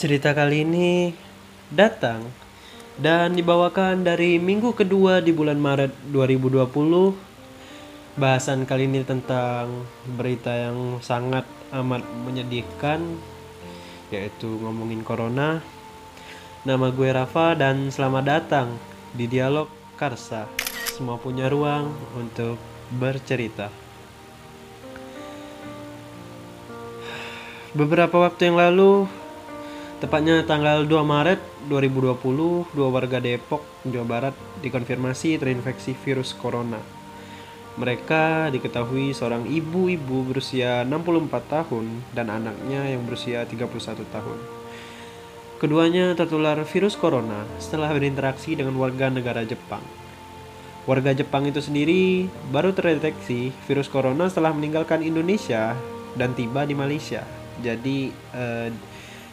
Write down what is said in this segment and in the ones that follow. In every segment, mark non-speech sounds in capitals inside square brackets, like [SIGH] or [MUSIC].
Cerita kali ini datang dan dibawakan dari minggu kedua di bulan Maret 2020. Bahasan kali ini tentang berita yang sangat amat menyedihkan yaitu ngomongin corona. Nama gue Rafa dan selamat datang di Dialog Karsa. Semua punya ruang untuk bercerita. Beberapa waktu yang lalu, tepatnya tanggal 2 Maret 2020, dua warga Depok, Jawa Barat dikonfirmasi terinfeksi virus corona. Mereka diketahui seorang ibu-ibu berusia 64 tahun dan anaknya yang berusia 31 tahun. Keduanya tertular virus corona setelah berinteraksi dengan warga negara Jepang. Warga Jepang itu sendiri baru terdeteksi virus corona setelah meninggalkan Indonesia dan tiba di Malaysia. Jadi eh,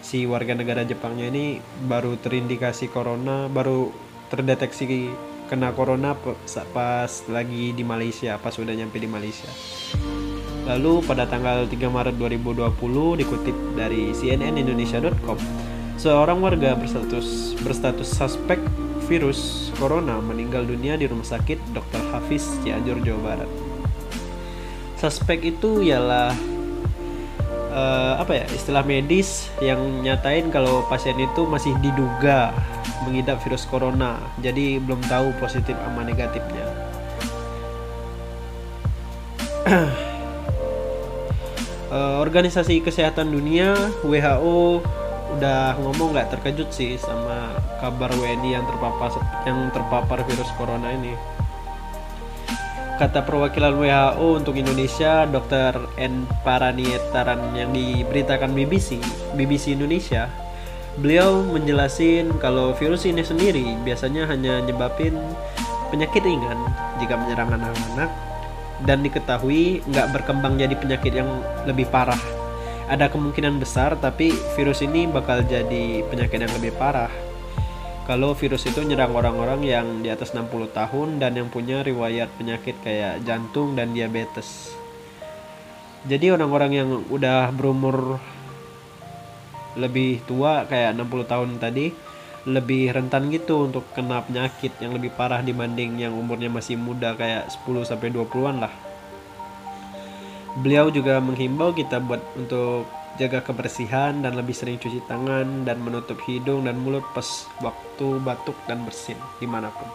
si warga negara Jepangnya ini baru terindikasi corona, baru terdeteksi kena corona pas lagi di Malaysia, pas sudah nyampe di Malaysia. Lalu pada tanggal 3 Maret 2020 dikutip dari cnnindonesia.com, seorang warga berstatus berstatus suspek virus corona meninggal dunia di rumah sakit Dr. Hafiz Cianjur Jawa Barat. Suspek itu ialah uh, apa ya istilah medis yang nyatain kalau pasien itu masih diduga mengidap virus corona. Jadi belum tahu positif sama negatifnya. Uh, [CLEARS THROAT] organisasi kesehatan dunia WHO udah ngomong nggak terkejut sih sama kabar WNI yang terpapar yang terpapar virus corona ini kata perwakilan WHO untuk Indonesia Dr. N. Paranietaran yang diberitakan BBC BBC Indonesia beliau menjelasin kalau virus ini sendiri biasanya hanya nyebabin penyakit ringan. Jika menyerang anak-anak dan diketahui nggak berkembang jadi penyakit yang lebih parah. Ada kemungkinan besar tapi virus ini bakal jadi penyakit yang lebih parah kalau virus itu nyerang orang-orang yang di atas 60 tahun dan yang punya riwayat penyakit kayak jantung dan diabetes. Jadi orang-orang yang udah berumur lebih tua kayak 60 tahun tadi lebih rentan gitu untuk kena penyakit yang lebih parah dibanding yang umurnya masih muda kayak 10 sampai 20-an lah. Beliau juga menghimbau kita buat untuk jaga kebersihan dan lebih sering cuci tangan dan menutup hidung dan mulut pas waktu batuk dan bersin di mana pun.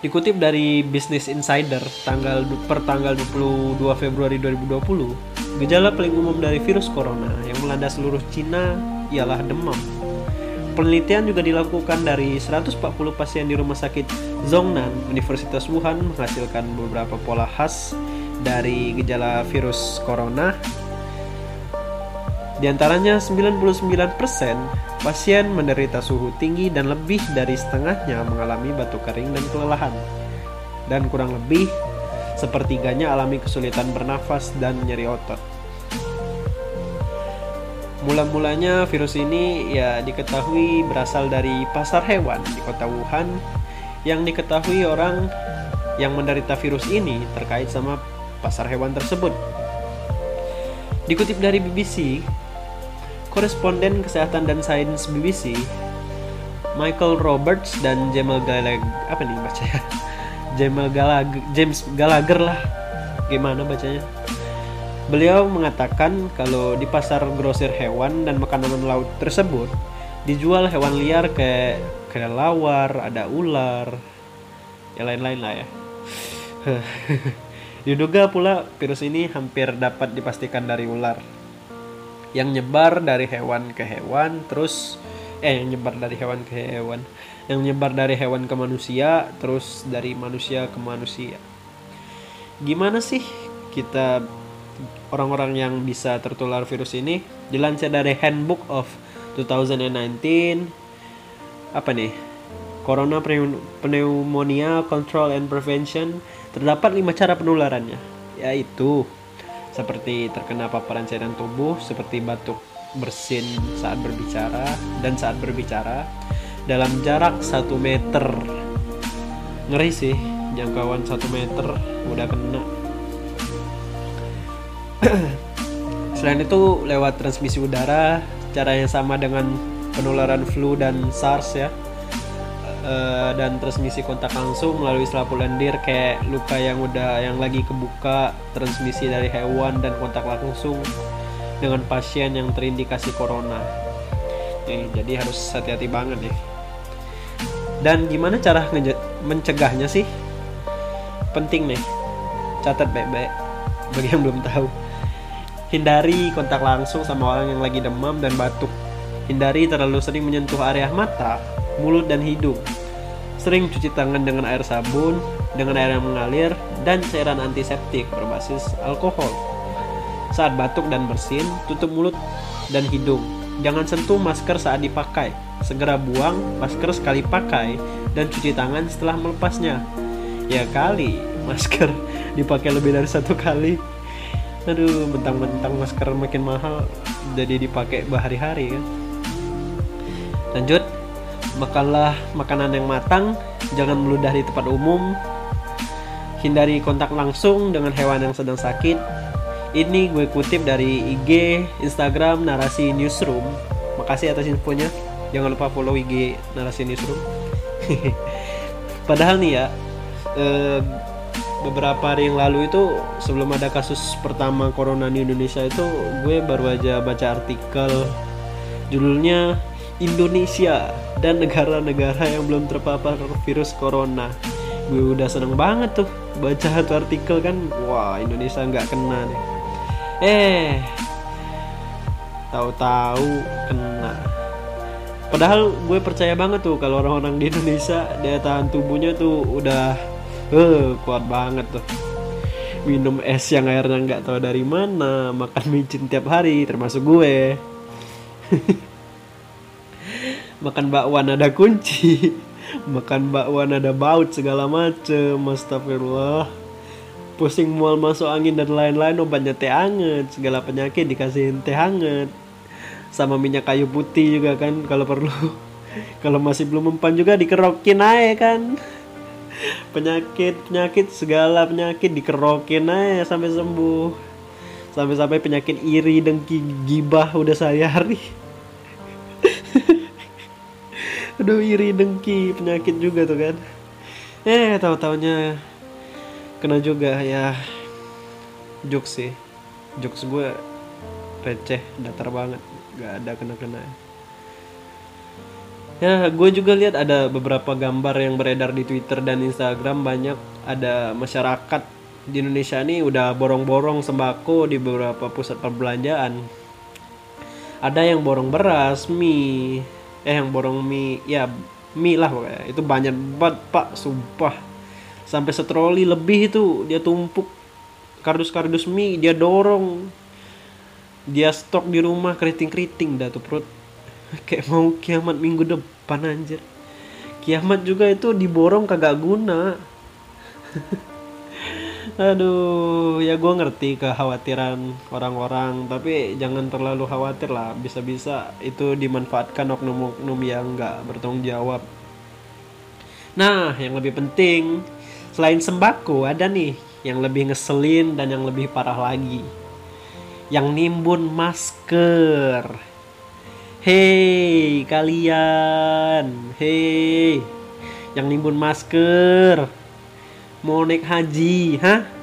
Dikutip dari Business Insider tanggal per tanggal 22 Februari 2020, gejala paling umum dari virus corona yang melanda seluruh Cina ialah demam. Penelitian juga dilakukan dari 140 pasien di rumah sakit Zhongnan, Universitas Wuhan menghasilkan beberapa pola khas dari gejala virus corona. Di antaranya 99% pasien menderita suhu tinggi dan lebih dari setengahnya mengalami batuk kering dan kelelahan. Dan kurang lebih sepertiganya alami kesulitan bernafas dan nyeri otot. Mula-mulanya virus ini ya diketahui berasal dari pasar hewan di kota Wuhan yang diketahui orang yang menderita virus ini terkait sama pasar hewan tersebut. Dikutip dari BBC, koresponden kesehatan dan sains BBC, Michael Roberts dan Jamal Gallagher, apa nih baca ya? [LAUGHS] Jamal Gallagher, James Gallagher lah, gimana bacanya? Beliau mengatakan kalau di pasar grosir hewan dan makanan laut tersebut dijual hewan liar kayak kelelawar, ada ular, ya lain-lain lah ya. [LAUGHS] Diduga pula virus ini hampir dapat dipastikan dari ular. Yang nyebar dari hewan ke hewan terus eh yang nyebar dari hewan ke hewan. Yang nyebar dari hewan ke manusia terus dari manusia ke manusia. Gimana sih kita orang-orang yang bisa tertular virus ini? Dilansir dari Handbook of 2019 apa nih? Corona Pneumonia Control and Prevention Terdapat lima cara penularannya, yaitu seperti terkena paparan cairan tubuh seperti batuk bersin saat berbicara dan saat berbicara dalam jarak 1 meter. Ngeri sih, jangkauan 1 meter udah kena. [CLEARS THROAT] Selain itu lewat transmisi udara, cara yang sama dengan penularan flu dan SARS ya. Uh, dan transmisi kontak langsung melalui selaput lendir kayak luka yang udah yang lagi kebuka, transmisi dari hewan dan kontak langsung dengan pasien yang terindikasi corona. Nih, jadi harus hati-hati banget nih. Dan gimana cara mencegahnya sih? Penting nih. Catat baik-baik bagi yang belum tahu. Hindari kontak langsung sama orang yang lagi demam dan batuk. Hindari terlalu sering menyentuh area mata, mulut, dan hidung. Sering cuci tangan dengan air sabun, dengan air yang mengalir, dan cairan antiseptik berbasis alkohol. Saat batuk dan bersin, tutup mulut dan hidung. Jangan sentuh masker saat dipakai. Segera buang masker sekali pakai dan cuci tangan setelah melepasnya. Ya kali, [LAUGHS] masker dipakai lebih dari satu kali. Aduh, mentang-mentang masker makin mahal jadi dipakai berhari-hari kan. Lanjut, makanlah makanan yang matang, jangan meludah di tempat umum, hindari kontak langsung dengan hewan yang sedang sakit. Ini gue kutip dari IG, Instagram, Narasi Newsroom. Makasih atas infonya. Jangan lupa follow IG Narasi Newsroom. [LAUGHS] Padahal nih ya, eh, beberapa hari yang lalu itu sebelum ada kasus pertama corona di Indonesia itu gue baru aja baca artikel judulnya Indonesia dan negara-negara yang belum terpapar virus corona. Gue udah seneng banget tuh baca satu artikel kan, wah Indonesia nggak kena nih. Eh, tahu-tahu kena. Padahal gue percaya banget tuh kalau orang-orang di Indonesia daya tahan tubuhnya tuh udah uh, kuat banget tuh minum es yang airnya nggak tahu dari mana makan micin tiap hari termasuk gue [LAUGHS] makan bakwan ada kunci. [LAUGHS] Makan bakwan ada baut segala macem astagfirullah. Pusing mual masuk angin dan lain-lain obatnya teh hangat. Segala penyakit dikasihin teh hangat. Sama minyak kayu putih juga kan kalau perlu. [LAUGHS] Kalau masih belum mempan juga dikerokin aja kan. [LAUGHS] Penyakit penyakit segala penyakit dikerokin aja sampai sembuh. Sampai-sampai penyakit iri dengki gibah udah saya aduh iri dengki penyakit juga tuh kan. Eh tahu taunya kena juga ya. Jokes sih. Jokes gue receh datar banget. Gak ada kena kena ya gue juga lihat ada beberapa gambar yang beredar di Twitter dan Instagram. Banyak ada masyarakat di Indonesia nih udah borong-borong sembako di beberapa pusat perbelanjaan. Ada yang borong beras mie eh yang borong mie. Ya mie lah pokoknya. Itu banyak banget pak. Sumpah. Sampai setroli lebih itu dia tumpuk. Kardus-kardus mie dia dorong. Dia stok di rumah keriting-keriting dah tuh perut. [LAUGHS] Kayak mau kiamat minggu depan anjir. Kiamat juga itu diborong kagak guna [LAUGHS] Aduh, ya gue ngerti kekhawatiran orang-orang, tapi jangan terlalu khawatir lah. Bisa-bisa itu dimanfaatkan oknum-oknum yang nggak bertanggung jawab. Nah, yang lebih penting, selain sembako, ada nih yang lebih ngeselin dan yang lebih parah lagi. Yang nimbun masker. Hei, kalian. Hei, yang nimbun masker mau naik haji, hah?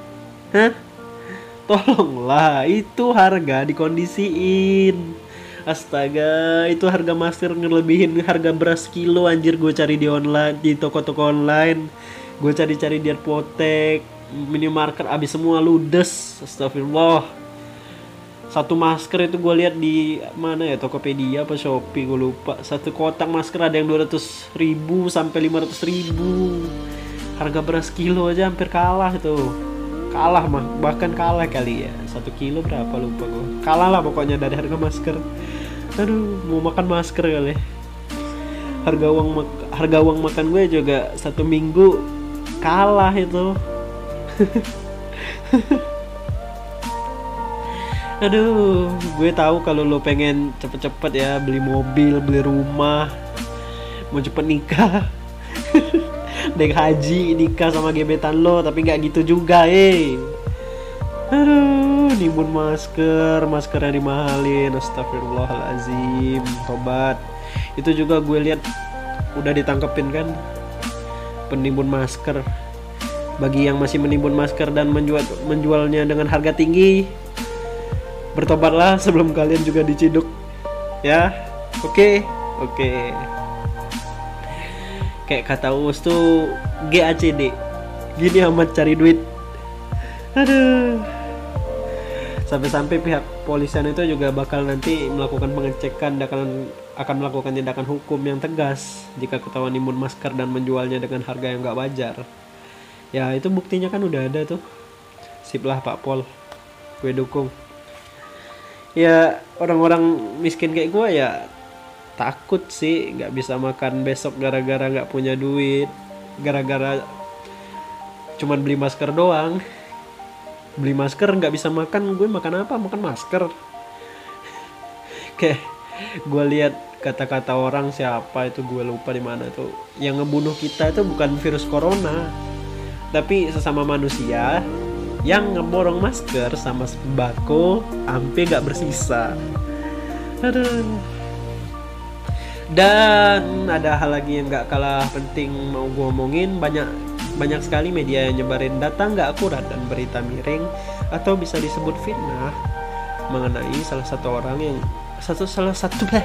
Hah? Tolonglah, itu harga dikondisiin. Astaga, itu harga masker ngelebihin harga beras kilo anjir gue cari di online di toko-toko online. Gue cari-cari di apotek, minimarket abis semua ludes. Astagfirullah. Satu masker itu gue lihat di mana ya Tokopedia apa Shopee gue lupa. Satu kotak masker ada yang 200 ribu sampai 500 ribu harga beras kilo aja hampir kalah tuh kalah mah bahkan kalah kali ya. Satu kilo berapa lupa gue kalah lah pokoknya dari harga masker. Aduh mau makan masker kali. Harga uang harga uang makan gue juga satu minggu kalah itu. [LAUGHS] Aduh gue tahu kalau lo pengen cepet-cepet ya beli mobil beli rumah mau cepet nikah [LAUGHS] [LAUGHS] naik haji nikah sama gebetan lo tapi nggak gitu juga eh aduh nimbun masker masker yang dimahalin astagfirullahalazim tobat itu juga gue lihat udah ditangkepin kan penimbun masker bagi yang masih menimbun masker dan menjual menjualnya dengan harga tinggi bertobatlah sebelum kalian juga diciduk ya oke okay? oke okay. Kayak kata Us tuh GACD gini amat cari duit. Aduh. Sampai-sampai pihak polisian itu juga bakal nanti melakukan pengecekan dan akan, akan melakukan tindakan hukum yang tegas jika ketahuan imun masker dan menjualnya dengan harga yang gak wajar. Ya itu buktinya kan udah ada tuh. Sip lah Pak Pol. Gue dukung. Ya orang-orang miskin kayak gue ya takut sih nggak bisa makan besok gara-gara nggak punya duit. Gara-gara cuman beli masker doang. Beli masker nggak bisa makan. Gue makan apa? Makan masker. [LAUGHS] Kayak gue lihat kata-kata orang siapa itu gue lupa di mana tuh. Yang ngebunuh kita itu bukan virus corona. Tapi sesama manusia yang ngeborong masker sama sembako sampai nggak bersisa. Aduh dan ada hal lagi yang nggak kalah penting mau gue omongin. Banyak banyak sekali media yang nyebarin data nggak akurat dan berita miring atau bisa disebut fitnah mengenai salah satu orang yang satu salah satu [LAUGHS]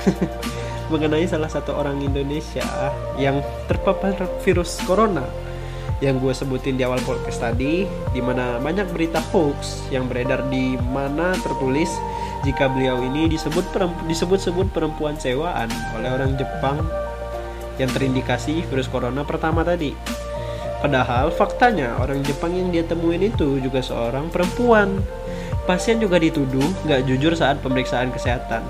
[LAUGHS] mengenai salah satu orang Indonesia yang terpapar virus corona yang gue sebutin di awal podcast tadi di mana banyak berita hoax yang beredar di mana tertulis jika beliau ini disebut disebut-sebut perempuan sewaan oleh orang Jepang yang terindikasi virus corona pertama tadi. Padahal faktanya orang Jepang yang dia temuin itu juga seorang perempuan. Pasien juga dituduh nggak jujur saat pemeriksaan kesehatan.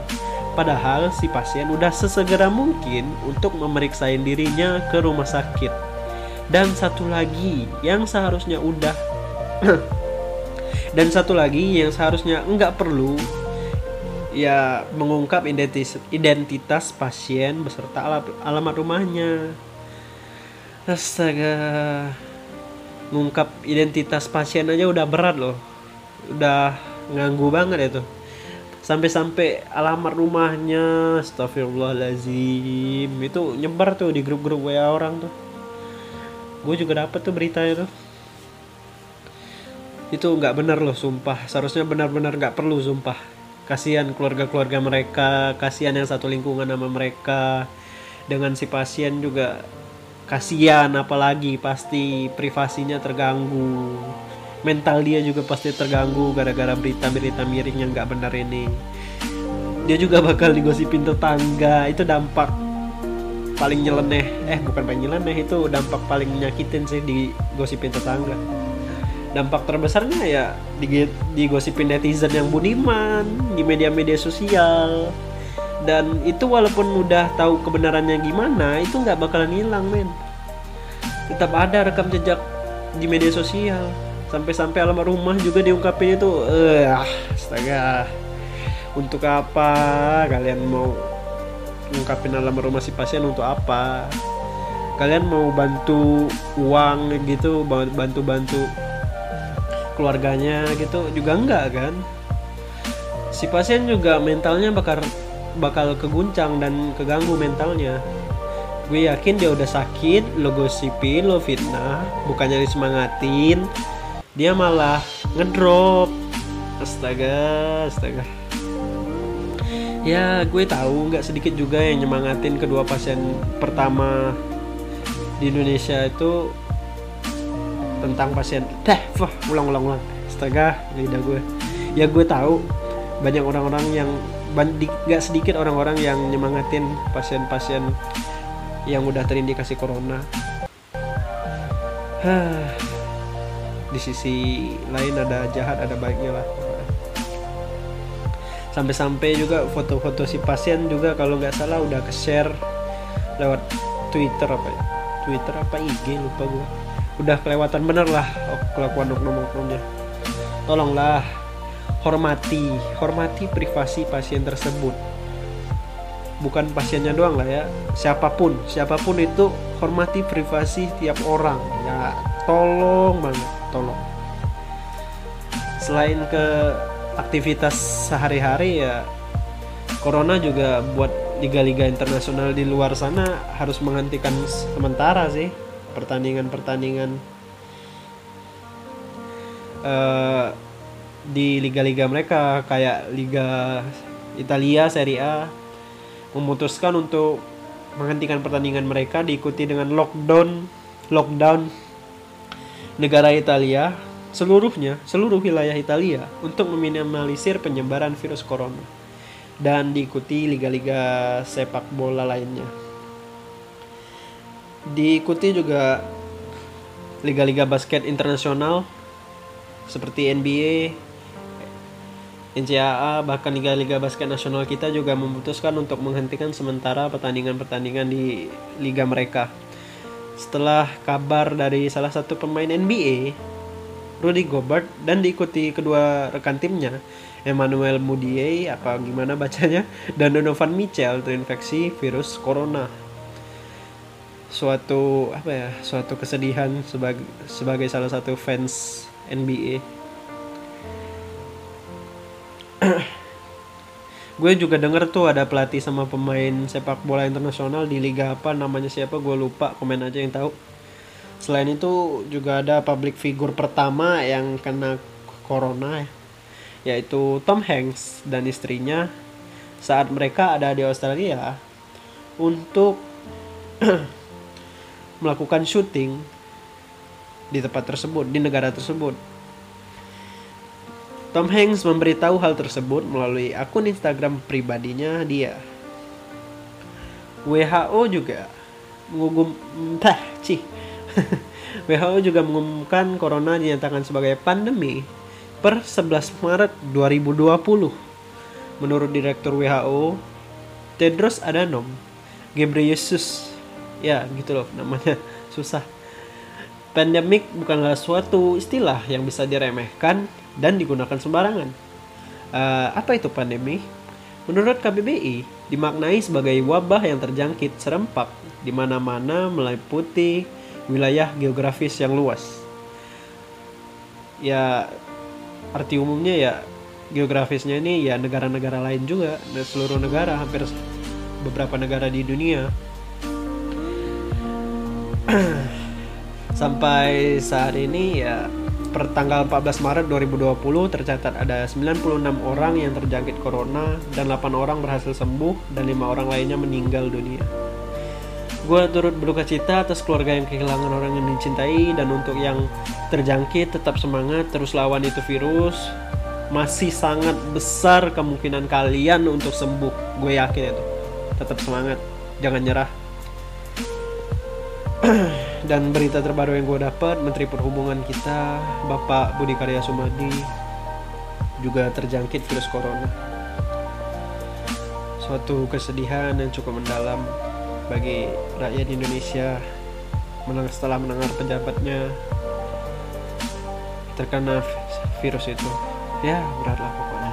Padahal si pasien udah sesegera mungkin untuk memeriksain dirinya ke rumah sakit. Dan satu lagi yang seharusnya udah dan satu lagi yang seharusnya nggak perlu ya mengungkap identitas, identitas pasien beserta alamat rumahnya. Astaga. Mengungkap identitas pasien aja udah berat loh. Udah nganggu banget itu. Sampai-sampai alamat rumahnya, astagfirullahalazim. Itu nyebar tuh di grup-grup WA orang tuh. Gue juga dapet tuh berita itu. Itu nggak benar loh sumpah. Seharusnya benar-benar nggak perlu sumpah. Kasihan keluarga-keluarga mereka kasihan yang satu lingkungan sama mereka. Dengan si pasien juga kasihan apalagi pasti privasinya terganggu. Mental dia juga pasti terganggu gara-gara berita-berita miring yang nggak benar ini. Dia juga bakal digosipin tetangga itu dampak paling nyeleneh eh bukan paling nyeleneh itu dampak paling menyakitin sih digosipin tetangga. Dampak terbesarnya ya digosipin netizen yang budiman di media-media sosial. Dan itu walaupun udah tahu kebenarannya gimana itu nggak bakalan hilang men. Tetap ada rekam jejak di media sosial. Sampai-sampai alamat rumah juga diungkapin itu eh astaga. Untuk apa kalian mau ungkapin alamat rumah si pasien untuk apa? Kalian mau bantu uang gitu bantu-bantu keluarganya gitu juga enggak kan? Si pasien juga mentalnya bakal bakal keguncang dan keganggu mentalnya. Gue yakin dia udah sakit lo gosipin lo fitnah bukannya disemangatin dia malah ngedrop. Astaga astaga ya gue tahu nggak sedikit juga yang nyemangatin kedua pasien pertama di Indonesia itu tentang pasien. Teh wah ulang ulang ulang. Astaga lidah gue. Ya gue tahu banyak orang-orang yang gak sedikit orang-orang yang nyemangatin pasien-pasien yang udah terindikasi corona. Di sisi lain ada jahat ada baiknya lah sampai-sampai juga foto-foto si pasien juga kalau nggak salah udah ke share lewat Twitter apa ya? Twitter apa IG lupa gue udah kelewatan bener lah kelakuan oknum-oknumnya tolonglah hormati hormati privasi pasien tersebut. Bukan pasiennya doang lah ya siapa pun siapa pun itu hormati privasi tiap orang. Ya tolong banget tolong. Selain ke aktivitas sehari-hari ya corona juga buat liga-liga internasional di luar sana harus menghentikan sementara sih pertandingan-pertandingan. Uh, di liga-liga mereka kayak Liga Italia Serie A memutuskan untuk menghentikan pertandingan mereka diikuti dengan lockdown lockdown negara Italia seluruhnya seluruh wilayah Italia untuk meminimalisir penyebaran virus corona dan diikuti liga-liga sepak bola lainnya. Diikuti juga liga-liga basket internasional seperti NBA, NCAA, bahkan liga-liga basket nasional kita juga memutuskan untuk menghentikan sementara pertandingan-pertandingan di liga mereka. Setelah kabar dari salah satu pemain NBA, Rudy Gobert, dan diikuti kedua rekan timnya, Emmanuel Mudiay, apa gimana bacanya, dan Donovan Mitchell terinfeksi virus corona. Suatu apa ya suatu kesedihan sebagai sebagai salah satu fans NBA [CLEARS THROAT] gue juga denger tuh ada pelatih sama pemain sepak bola internasional di liga apa namanya siapa gue lupa komen aja yang tahu selain itu juga ada public figure pertama yang kena corona yaitu Tom Hanks dan istrinya saat mereka ada di Australia untuk [CLEARS THROAT] melakukan syuting di tempat tersebut, di negara tersebut. Tom Hanks memberitahu hal tersebut melalui akun Instagram pribadinya dia. WHO juga mengumum tah, cih. [LAUGHS] WHO juga mengumumkan corona dinyatakan sebagai pandemi per 11 Maret 2020. Menurut Direktur WHO, Tedros Adhanom Ghebreyesus. Ya gitu loh namanya. [LAUGHS] Susah. Pandemik bukanlah suatu istilah yang bisa diremehkan dan digunakan sembarangan. Uh, apa itu pandemi? Menurut KBBI dimaknai sebagai wabah yang terjangkit serempak di mana-mana meliputi wilayah geografis yang luas. Ya arti umumnya ya geografisnya ini ya negara-negara lain juga. Seluruh negara hampir beberapa negara di dunia. [CLEARS THROAT] Sampai saat ini ya per tanggal 14 Maret 2020 tercatat ada 96 orang yang terjangkit corona dan 8 orang berhasil sembuh dan 5 orang lainnya meninggal dunia. Gue turut berduka cita atas keluarga yang kehilangan orang yang dicintai dan untuk yang terjangkit tetap semangat terus lawan itu virus. Masih sangat besar kemungkinan kalian untuk sembuh. Gue yakin itu. Tetap semangat, jangan nyerah. [CLEARS THROAT] dan berita terbaru yang gue dapat Menteri Perhubungan kita Bapak Budi Karya Sumadi juga terjangkit virus corona suatu kesedihan yang cukup mendalam bagi rakyat Indonesia setelah mendengar pejabatnya terkena virus itu. Ya beratlah pokoknya.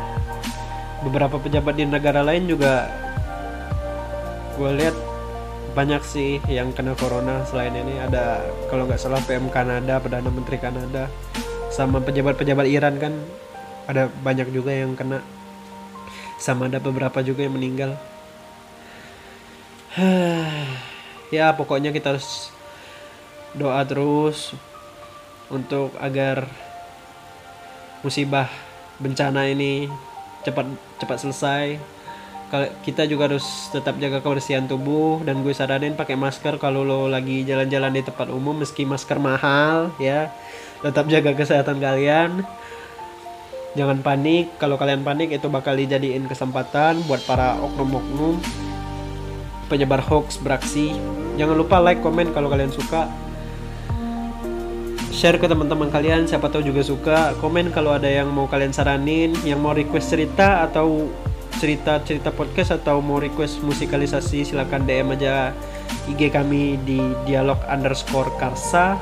Beberapa pejabat di negara lain juga gue lihat banyak sih yang kena corona. Selain ini ada kalau nggak salah PM Kanada perdana menteri Kanada sama pejabat-pejabat Iran kan ada banyak juga yang kena. Sama ada beberapa juga yang meninggal [SIGHS] ya pokoknya kita harus doa terus untuk agar musibah bencana ini cepat cepat selesai. Kita juga harus tetap jaga kebersihan tubuh dan gue saranin pakai masker kalau lo lagi jalan-jalan di tempat umum meski masker mahal ya. Tetap jaga kesehatan kalian. Jangan panik kalau kalian panik itu bakal dijadiin kesempatan buat para oknum-oknum penyebar hoax beraksi. Jangan lupa like komen kalau kalian suka. Share ke teman-teman kalian siapa tahu juga suka. Komen kalau ada yang mau kalian saranin yang mau request cerita atau cerita-cerita podcast atau mau request musikalisasi silahkan DM aja IG kami di dialog underscore karsa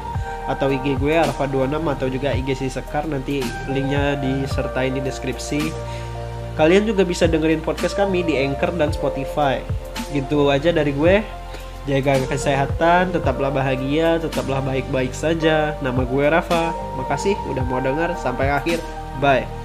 atau IG gue alfa26 atau juga IG si sekar. Nanti linknya disertai di deskripsi kalian juga bisa dengerin podcast kami di Anchor dan Spotify. Gitu aja dari gue. Jaga kesehatan tetaplah bahagia tetaplah baik-baik saja. Nama gue Rafa. Makasih udah mau denger sampai akhir. Bye.